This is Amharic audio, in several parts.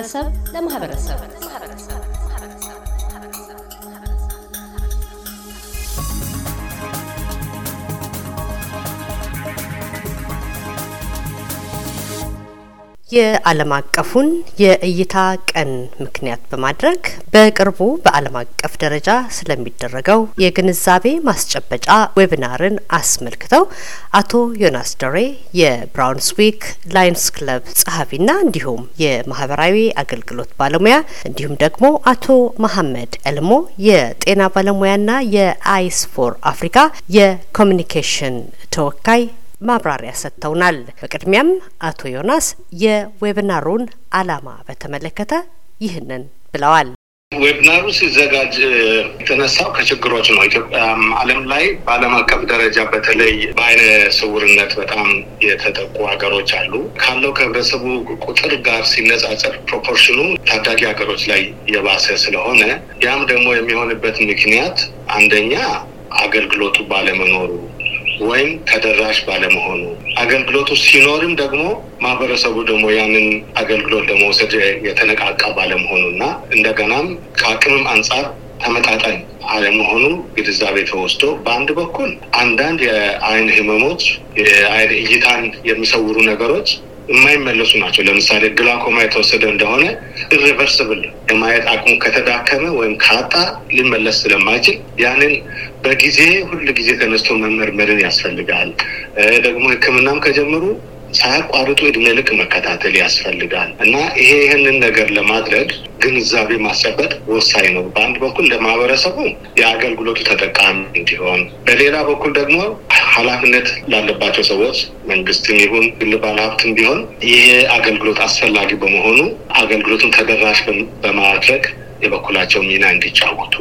ከማህበረሰብ ለማህበረሰብ የዓለም አቀፉን የእይታ ቀን ምክንያት በማድረግ በቅርቡ በዓለም አቀፍ ደረጃ ስለሚደረገው የግንዛቤ ማስጨበጫ ዌቢናርን አስመልክተው አቶ ዮናስ ደሬ የ Brunswick Lions Club ጸሐፊና እንዲሁም የማህበራዊ አገልግሎት ባለሙያ እንዲሁም ደግሞ አቶ መሐመድ ኤልሞ የጤና ባለሙያና የ Eyes for Africa የኮሚኒኬሽን ተወካይ ማብራሪያ ሰጥተውናል። በቅድሚያም አቶ ዮናስ የ webinar ኡን ዓላማ በተመለከተ ይህንን ብለዋል። webinar ኡ ሲዘጋጅ የተነሳው ከችግሮች ነው። ኢትዮጵያ ዓለም ላይ በዓለም አቀፍ ደረጃ በተለይ በአይነ ስውርነት በጣም የተጠቁ ሀገሮች አሉ። ካለው ከህብረተሰቡ ቁጥር ጋር ሲነጻጸር ፕሮፖርሽኑ ታዳጊ ሀገሮች ላይ የባሰ ስለሆነ ያም ደግሞ የሚሆንበት ምክንያት አንደኛ አገልግሎቱ ባለመኖሩ ወይም ተደራሽ ባለመሆኑ አገልግሎቱ ሲኖርም ደግሞ ማህበረሰቡ ደግሞ ያንን አገልግሎት ለመውሰድ የተነቃቃ ባለመሆኑ እና እንደገናም ከአቅምም አንጻር ተመጣጣኝ አለመሆኑ ግንዛቤ ተወስዶ በአንድ በኩል አንዳንድ የአይን ህመሞች የአይን እይታን የሚሰውሩ ነገሮች የማይመለሱ ናቸው። ለምሳሌ ግላኮማ የተወሰደ እንደሆነ irreversible የማየት አቅሙ ከተዳከመ ወይም ካጣ ሊመለስ ስለማይችል ያንን በጊዜ ሁል ጊዜ ተነስቶ መመርመርን ያስፈልጋል። ደግሞ ሕክምናም ከጀመሩ ሳያቋርጡ እድሜ ልክ መከታተል ያስፈልጋል እና ይሄ ይህንን ነገር ለማድረግ ግንዛቤ ማስጨበጥ ወሳኝ ነው። በአንድ በኩል ለማህበረሰቡ የአገልግሎቱ ተጠቃሚ እንዲሆን፣ በሌላ በኩል ደግሞ ኃላፊነት ላለባቸው ሰዎች መንግስትም ይሁን ግል ባለሀብትም ቢሆን ይሄ አገልግሎት አስፈላጊ በመሆኑ አገልግሎቱን ተደራሽ በማድረግ የበኩላቸው ሚና እንዲጫወቱ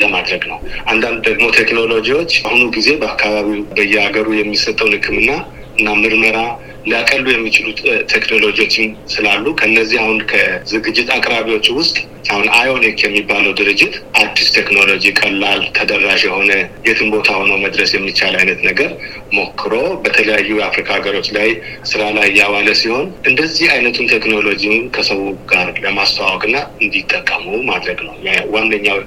ለማድረግ ነው። አንዳንድ ደግሞ ቴክኖሎጂዎች አሁኑ ጊዜ በአካባቢው በየሀገሩ የሚሰጠውን ሕክምና እና ምርመራ ሊያቀሉ የሚችሉ ቴክኖሎጂዎችም ስላሉ ከነዚህ አሁን ከዝግጅት አቅራቢዎች ውስጥ አሁን አዮኒክ የሚባለው ድርጅት አዲስ ቴክኖሎጂ ቀላል ተደራሽ የሆነ የትም ቦታ ሆኖ መድረስ የሚቻል አይነት ነገር ሞክሮ በተለያዩ የአፍሪካ ሀገሮች ላይ ስራ ላይ እያዋለ ሲሆን እንደዚህ አይነቱን ቴክኖሎጂውን ከሰው ጋር ለማስተዋወቅና እንዲጠቀሙ ማድረግ ነው ዋነኛው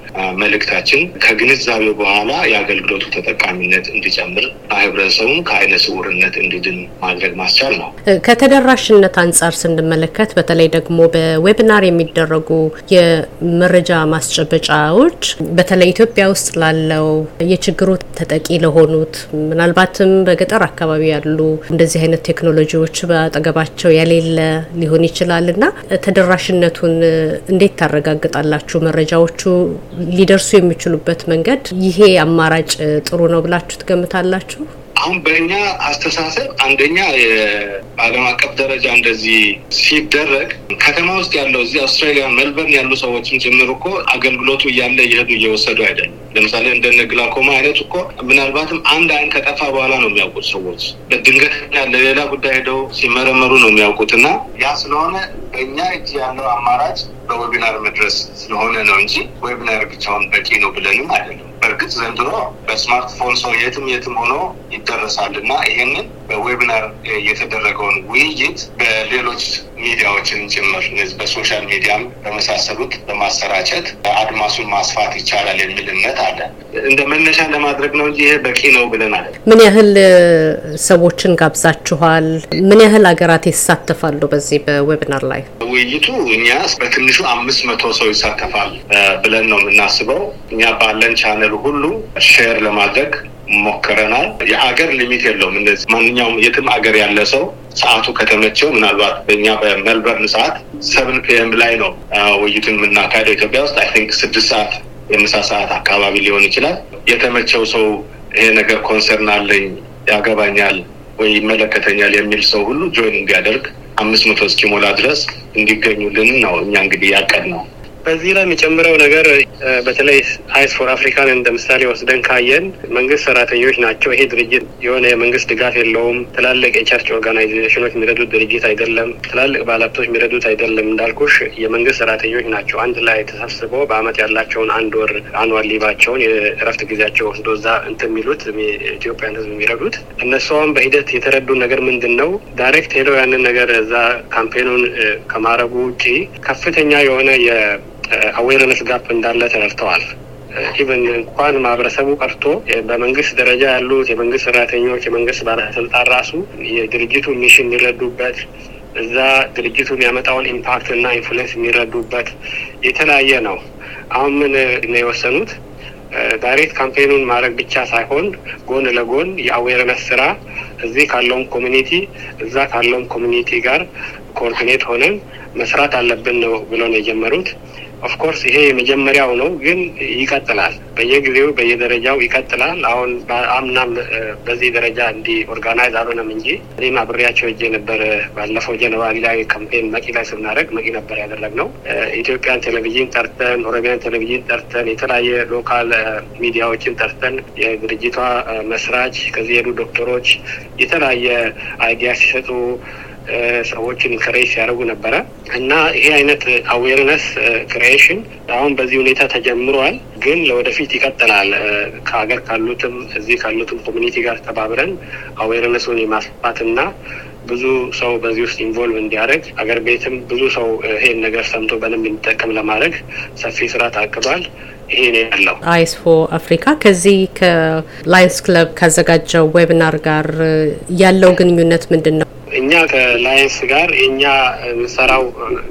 መልእክታችን። ከግንዛቤው በኋላ የአገልግሎቱ ተጠቃሚነት እንዲጨምር ህብረተሰቡም ከአይነ ስውርነት እንዲድን ማድረግ ማስቻል ነው። ከተደራሽነት አንጻር ስንመለከት በተለይ ደግሞ በዌብናር የሚደረጉ የመረጃ ማስጨበጫዎች በተለይ ኢትዮጵያ ውስጥ ላለው የችግሩ ተጠቂ ለሆኑት ምናልባትም በገጠር አካባቢ ያሉ እንደዚህ አይነት ቴክኖሎጂዎች በአጠገባቸው የሌለ ሊሆን ይችላል እና ተደራሽነቱን እንዴት ታረጋግጣላችሁ? መረጃዎቹ ሊደርሱ የሚችሉበት መንገድ ይሄ አማራጭ ጥሩ ነው ብላችሁ ትገምታላችሁ? አሁን በእኛ አስተሳሰብ አንደኛ በዓለም አቀፍ ደረጃ እንደዚህ ሲደረግ ከተማ ውስጥ ያለው እዚህ አውስትራሊያ ሜልበርን ያሉ ሰዎችም ጭምር እኮ አገልግሎቱ እያለ እየሄዱ እየወሰዱ አይደለም። ለምሳሌ እንደነ ግላኮማ አይነት እኮ ምናልባትም አንድ አይን ከጠፋ በኋላ ነው የሚያውቁት ሰዎች በድንገተኛ ለሌላ ጉዳይ ሄደው ሲመረመሩ ነው የሚያውቁት እና ያ ስለሆነ በእኛ እጅ ያለው አማራጭ በ webinar መድረስ ስለሆነ ነው እንጂ webinar ብቻውን በቂ ነው ብለንም አይደለም። በእርግጥ ዘንድሮ በስማርትፎን ሰው የትም የትም ሆኖ ይደረሳል እና ይሄንን በ webinar የተደረገውን ውይይት በሌሎች ሚዲያዎችን ጭምር በ social media ም በመሳሰሉት በማሰራጨት አድማሱን ማስፋት ይቻላል የሚል እምነት አለ። እንደ መነሻ ለማድረግ ነው እንጂ ይሄ በቂ ነው ብለን አለ። ምን ያህል ሰዎችን ጋብዛችኋል? ምን ያህል ሀገራት ይሳተፋሉ በዚህ በ webinar ላይ? ውይይቱ እኛ በትንሹ አምስት መቶ ሰው ይሳተፋል ብለን ነው የምናስበው። እኛ ባለን ቻነል ሁሉ share ለማድረግ ሞክረናል። የአገር limit የለውም። እነዚህ ማንኛውም የትም አገር ያለ ሰው ሰዓቱ ከተመቸው ምናልባት በእኛ በሜልበርን ሰዓት seven PM ላይ ነው ውይይቱን የምናካሄደው። ኢትዮጵያ ውስጥ I think ስድስት ሰዓት የምሳ ሰዓት አካባቢ ሊሆን ይችላል። የተመቸው ሰው ይሄ ነገር concern አለኝ ያገባኛል ወይ ይመለከተኛል የሚል ሰው ሁሉ join እንዲያደርግ አምስት መቶ እስኪሞላ ድረስ እንዲገኙልን ነው እኛ እንግዲህ ያቀድነው። በዚህ ላይ የሚጨምረው ነገር በተለይ Eyes for Africa ን እንደ ምሳሌ ወስደን ካየን መንግስት ሰራተኞች ናቸው። ይሄ ድርጅት የሆነ የመንግስት ድጋፍ የለውም። ትላልቅ የ church organization ኦች የሚረዱት ድርጅት አይደለም። ትላልቅ ባለሀብቶች የሚረዱት አይደለም። እንዳልኩሽ የመንግስት ሰራተኞች ናቸው። አንድ ላይ ተሰብስበው በአመት ያላቸውን አንድ ወር annual leave ኣቸውን የእረፍት ጊዜያቸው ወስዶ እዛ እንትን የሚሉት ኢትዮጵያን ህዝብ የሚረዱት እነሱም በሂደት የተረዱ ነገር ምንድን ነው direct ሄደው ያንን ነገር እዛ campaign ኡን ከማድረጉ ውጪ ከፍተኛ የሆነ የ awareness gap እንዳለ ተረድተዋል። even እንኳን ማህበረሰቡ ቀርቶ በመንግስት ደረጃ ያሉት የመንግስት ሰራተኞች፣ የመንግስት ባለስልጣን ራሱ የድርጅቱ mission የሚረዱበት እዛ ድርጅቱ የሚያመጣውን impact እና influence የሚረዱበት የተለያየ ነው። አሁን ምን ነው የወሰኑት? direct campaign ኡን ማድረግ ብቻ ሳይሆን ጎን ለጎን የ awareness ስራ እዚህ ካለውም community እዛ ካለውም community ጋር coordinate ሆነን መስራት አለብን ነው ብለው ነው የጀመሩት። of course ይሄ የመጀመሪያው ነው፣ ግን ይቀጥላል። በየጊዜው በየደረጃው ይቀጥላል። አሁን አምናም በዚህ ደረጃ እንዲህ organise አልሆነም እንጂ እኔም አብሬያቸው እጄ ነበር። ባለፈው January ላይ campaign መቂ ላይ ስናደርግ መቂ ነበር ያደረግነው። ኢትዮጵያን ቴሌቪዥን ጠርተን፣ ኦሮሚያን ቴሌቪዥን ጠርተን፣ የተለያየ local ሚዲያዎችን ጠርተን የድርጅቷ መስራች ከዚህ የሄዱ ዶክተሮች የተለያየ idea ሲሰጡ ሰዎችን encourage ሲያደርጉ ነበረ እና ይሄ አይነት awareness creation አሁን በዚህ ሁኔታ ተጀምሯል፣ ግን ለወደፊት ይቀጥላል። ከሀገር ካሉትም እዚህ ካሉትም community ጋር ተባብረን awareness ኡን የማስፋትና ብዙ ሰው በዚህ ውስጥ involve እንዲያደርግ አገር ቤትም ብዙ ሰው ይሄን ነገር ሰምቶ በደንብ እንዲጠቀም ለማድረግ ሰፊ ስራ ታቅዷል። ይሄ ነው ያለው። Eyes for Africa ከዚህ ከ Lions Club ካዘጋጀው webinar ጋር ያለው ግንኙነት ምንድን ነው? እኛ ከ Lions ጋር የእኛ የምሰራው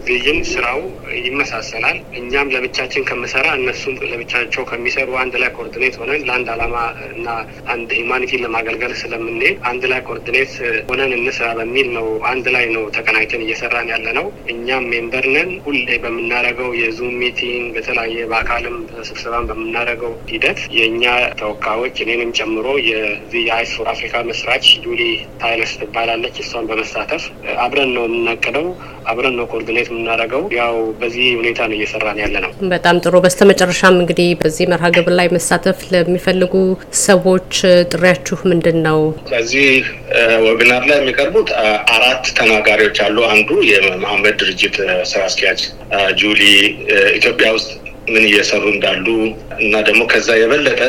vision ስራው ይመሳሰላል። እኛም ለብቻችን ከምሰራ እነሱም ለብቻቸው ከሚሰሩ አንድ ላይ coordinate ሆነን ለአንድ አላማ እና አንድ humanity ን ለማገልገል ስለምንሄድ አንድ ላይ coordinate ሆነን እንስራ በሚል ነው። አንድ ላይ ነው ተቀናጅተን እየሰራን ያለ ነው። እኛም member ነን። ሁሌ በምናደርገው የ Zoom meeting በተለያየ በአካልም ስብሰባን በምናደርገው ሂደት የእኛ ተወካዮች እኔንም ጨምሮ የዚህ የ Eyes for Africa መስራች ጁሊ ታይለስ ትባላለች እሷን በመሳተፍ አብረን ነው የምናቅደው፣ አብረን ነው coordinate የምናደርገው። ያው በዚህ ሁኔታ ነው እየሰራን ያለ ነው። በጣም ጥሩ። በስተመጨረሻም እንግዲህ በዚህ መርሃ ግብር ላይ መሳተፍ ለሚፈልጉ ሰዎች ጥሪያችሁ ምንድን ነው? በዚህ ዌቢናር ላይ የሚቀርቡት አራት ተናጋሪዎች አሉ። አንዱ የመሐመድ ድርጅት ስራ አስኪያጅ ጁሊ ኢትዮጵያ ውስጥ ምን እየሰሩ እንዳሉ እና ደግሞ ከዛ የበለጠ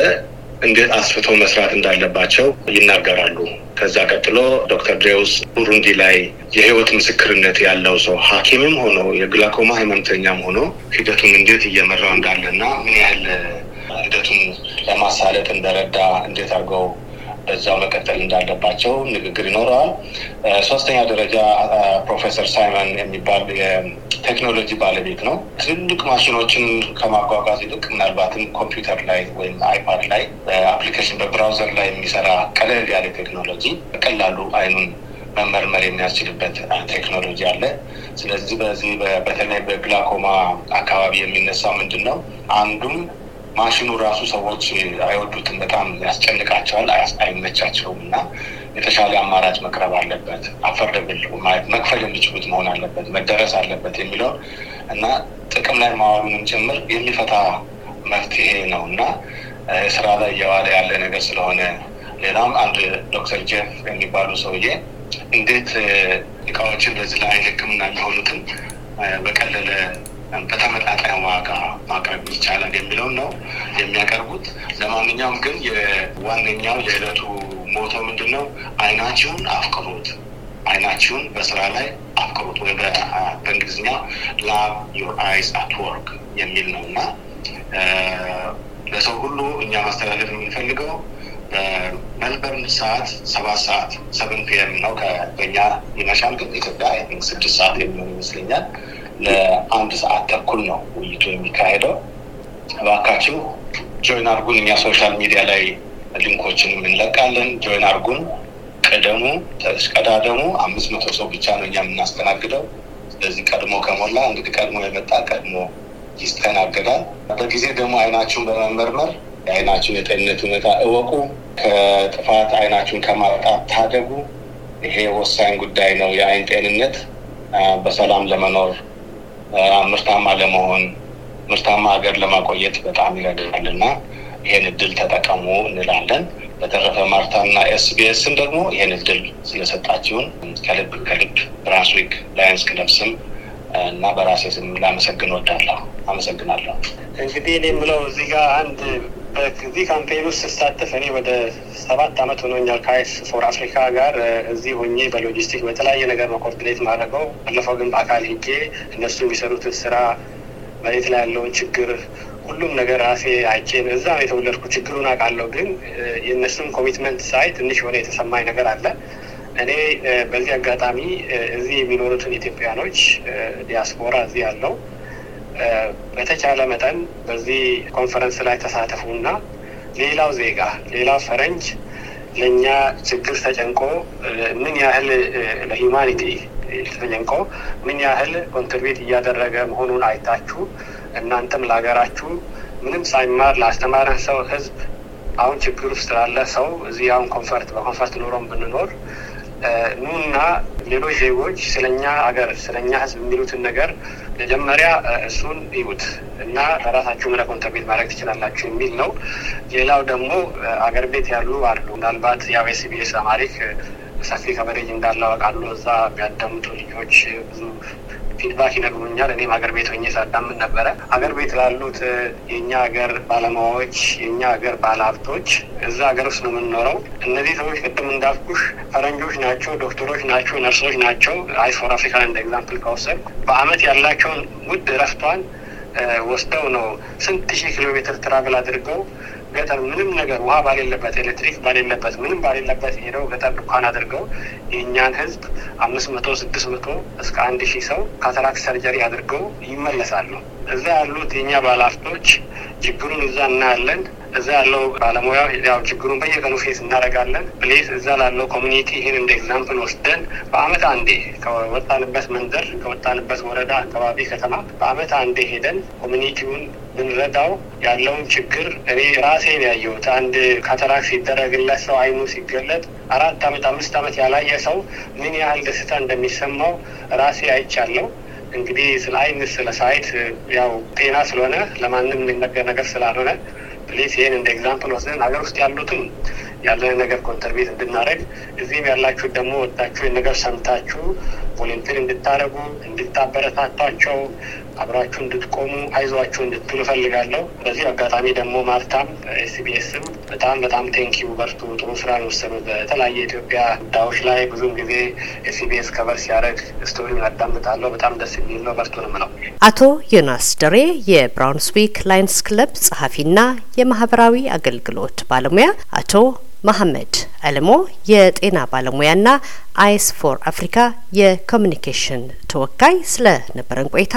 እንዴት አስፍተው መስራት እንዳለባቸው ይናገራሉ። ከዛ ቀጥሎ ዶክተር ድሬውስ ቡሩንዲ ላይ የህይወት ምስክርነት ያለው ሰው ሐኪምም ሆኖ የግላኮማ ህመምተኛም ሆኖ ሂደቱን እንዴት እየመራው እንዳለና ምን ያህል ሂደቱን ለማሳለጥ እንደረዳ እንዴት አድርገው በዛው መቀጠል እንዳለባቸው ንግግር ይኖረዋል። ሶስተኛ ደረጃ ፕሮፌሰር ሳይመን የሚባል የቴክኖሎጂ ባለቤት ነው። ትልልቅ ማሽኖችን ከማጓጓዝ ይልቅ ምናልባትም ኮምፒውተር ላይ ወይም iPad ላይ በ application በ browser ላይ የሚሰራ ቀለል ያለ ቴክኖሎጂ በቀላሉ አይኑን መመርመር የሚያስችልበት ቴክኖሎጂ አለ። ስለዚህ በዚህ በተለይ በግላኮማ አካባቢ የሚነሳው ምንድን ነው አንዱም ማሽኑ ራሱ ሰዎች አይወዱትም፣ በጣም ያስጨንቃቸዋል፣ አይመቻቸውም። እና የተሻለ አማራጭ መቅረብ አለበት፣ አፈርደብል ማለት መክፈል የሚችሉት መሆን አለበት፣ መደረስ አለበት የሚለውን እና ጥቅም ላይ ማዋሉንም ጭምር የሚፈታ መፍትሄ ነው። እና ስራ ላይ እየዋለ ያለ ነገር ስለሆነ ሌላም አንድ ዶክተር ጄፍ የሚባሉ ሰውዬ እንዴት እቃዎችን በዚህ ላይ ሕክምና የሚሆኑትን በቀለለ በተመጣጣኝ ዋጋ ማቅረብ ይቻላል የሚለውን ነው የሚያቀርቡት። ለማንኛውም ግን የዋነኛው የዕለቱ motto ምንድን ነው? አይናችሁን አፍቅሩት፣ አይናችሁን በስራ ላይ አፍቅሩት ወይ በእንግሊዝኛ love your eyes at work የሚል ነው እና ለሰው ሁሉ እኛ ማስተላለፍ የምንፈልገው በሜልበርን ሰዓት ሰባት ሰዓት seven pm ነው በእኛ ይመሻል፣ ግን ኢትዮጵያ ስድስት ሰዓት የሚሆን ይመስለኛል ለአንድ ሰዓት ተኩል ነው ውይይቱ የሚካሄደው። እባካችሁ join አርጉን። እኛ social media ላይ link ኦችንም እንለቃለን። join አርጉን፣ ቅደሙ፣ ተሽቀዳደሙ። አምስት መቶ ሰው ብቻ ነው እኛ የምናስተናግደው። ስለዚህ ቀድሞ ከሞላ እንግዲህ ቀድሞ የመጣ ቀድሞ ይስተናገዳል። በጊዜ ደግሞ አይናችሁን በመመርመር የአይናችሁን የጤንነት ሁኔታ እወቁ። ከጥፋት አይናችሁን ከማጣት ታደጉ። ይሄ ወሳኝ ጉዳይ ነው። የአይን ጤንነት በሰላም ለመኖር ምርታማ ለመሆን ምርታማ ሀገር ለማቆየት በጣም ይረዳል እና ይህን እድል ተጠቀሙ እንላለን። በተረፈ ማርታና ኤስቢኤስን ደግሞ ይህን እድል ስለሰጣችሁን ከልብ ከልብ ብራንስዊክ ላየንስ ክለብ ስም እና በራሴ ስም ላመሰግን ወዳለሁ። አመሰግናለሁ። እንግዲህ እኔ የምለው እዚህ ጋር አንድ በዚህ campaign ውስጥ ስሳተፍ እኔ ወደ ሰባት አመት ሆኖኛል ከአይስ ፎር አፍሪካ ጋር እዚህ ሆኜ በሎጂስቲክ በተለያየ ነገር ነው coordinate ማድረገው። ባለፈው ግን በአካል ሄጄ እነሱ የሚሰሩትን ስራ መሬት ላይ ያለውን ችግር ሁሉም ነገር ራሴ አይቼ እዛ ነው የተወለድኩ። ችግሩን አውቃለሁ፣ ግን የእነሱን commitment ሳይ ትንሽ የሆነ የተሰማኝ ነገር አለ። እኔ በዚህ አጋጣሚ እዚህ የሚኖሩትን ኢትዮጵያኖች ዲያስፖራ እዚህ ያለው በተቻለ መጠን በዚህ ኮንፈረንስ ላይ ተሳተፉና ሌላው ዜጋ ሌላው ፈረንጅ ለእኛ ችግር ተጨንቆ ምን ያህል ለ humanity ተጨንቆ ምን ያህል contribute እያደረገ መሆኑን አይታችሁ እናንተም ለሀገራችሁ ምንም ሳይማር ላስተማረን ሰው ህዝብ አሁን ችግር ውስጥ ላለ ሰው እዚህ አሁን comfort በ comfort ኑሮም ብንኖር ኑና ሌሎች ዜጎች ስለኛ ሀገር ስለኛ ህዝብ የሚሉትን ነገር መጀመሪያ እሱን ይዩት እና ለራሳችሁ ምን contribute ማድረግ ትችላላችሁ የሚል ነው። ሌላው ደግሞ አገር ቤት ያሉ አሉ። ምናልባት ያው ኤስቢኤስ አምሃሪክ ሰፊ coverage እንዳለ አውቃሉ። እዛ የሚያዳምጡ ልጆች ብዙ feedback ይነግሩኛል። እኔም ሀገር ቤት ሆኜ ሳዳምጥ ነበረ። ሀገር ቤት ላሉት የእኛ ሀገር ባለሙያዎች፣ የእኛ ሀገር ባለሀብቶች እዛ ሀገር ውስጥ ነው የምንኖረው። እነዚህ ሰዎች ቅድም እንዳልኩሽ ፈረንጆች ናቸው፣ ዶክተሮች ናቸው፣ ነርሶች ናቸው። አይስ ፎር አፍሪካን እንደ example ከወሰድን በአመት ያላቸውን ውድ እረፍታቸውን ወስደው ነው ስንት ሺህ ኪሎ ሜትር travel አድርገው ገጠር ምንም ነገር ውሃ ባሌለበት ኤሌክትሪክ ባሌለበት ምንም ባሌለበት ሄደው ገጠር ድንኳን አድርገው የእኛን ህዝብ አምስት መቶ ስድስት መቶ እስከ አንድ ሺህ ሰው cataract surgery አድርገው ይመለሳሉ። እዛ ያሉት የእኛ ባለሀብቶች ችግሩን እዛ እናያለን። እዛ ያለው ባለሙያ ያው ችግሩን በየቀኑ face እናደርጋለን። please እዛ ላለው community ይህን እንደ example ወስደን በአመት አንዴ ከወጣንበት መንደር ከወጣንበት ወረዳ አካባቢ ከተማ በአመት አንዴ ሄደን community ውን ብንረዳው ያለውን ችግር እኔ ራሴን ያየሁት አንድ cataract ሲደረግለት ሰው አይኑ ሲገለጥ አራት አመት አምስት አመት ያላየ ሰው ምን ያህል ደስታ እንደሚሰማው ራሴ አይቻለሁ። እንግዲህ ስለ አይን ስለ sight ያው ጤና ስለሆነ ለማንም የሚነገር ነገር ስላልሆነ please ይህን እንደ example ወስደን ሀገር ውስጥ ያሉትም ያለን ነገር contribute እንድናደረግ እዚህም ያላችሁ ደግሞ ወጣችሁ ነገር ሰምታችሁ volunteer እንድታደረጉ እንድታበረታቷቸው አብራችሁ እንድትቆሙ አይዟችሁ እንድትሉ እፈልጋለሁ። በዚህ አጋጣሚ ደግሞ ማርታም ኤስቢኤስም በጣም በጣም thank you በርቱ። ጥሩ ስራ የወሰኑት በተለያየ የኢትዮጵያ ጉዳዮች ላይ ብዙም ጊዜ ኤስቢኤስ cover ሲያደርግ story ውን አዳምጣለሁ። በጣም ደስ የሚል ነው። በርቱ ነው የምለው። አቶ ዮናስ ደሬ የብራውንስዊክ ላይንስ ክለብ ጸሐፊና የማህበራዊ አገልግሎት ባለሙያ፣ አቶ መሐመድ አለሞ የጤና ባለሙያና አይስ ፎር አፍሪካ የኮሚኒኬሽን ተወካይ ስለነበረን ቆይታ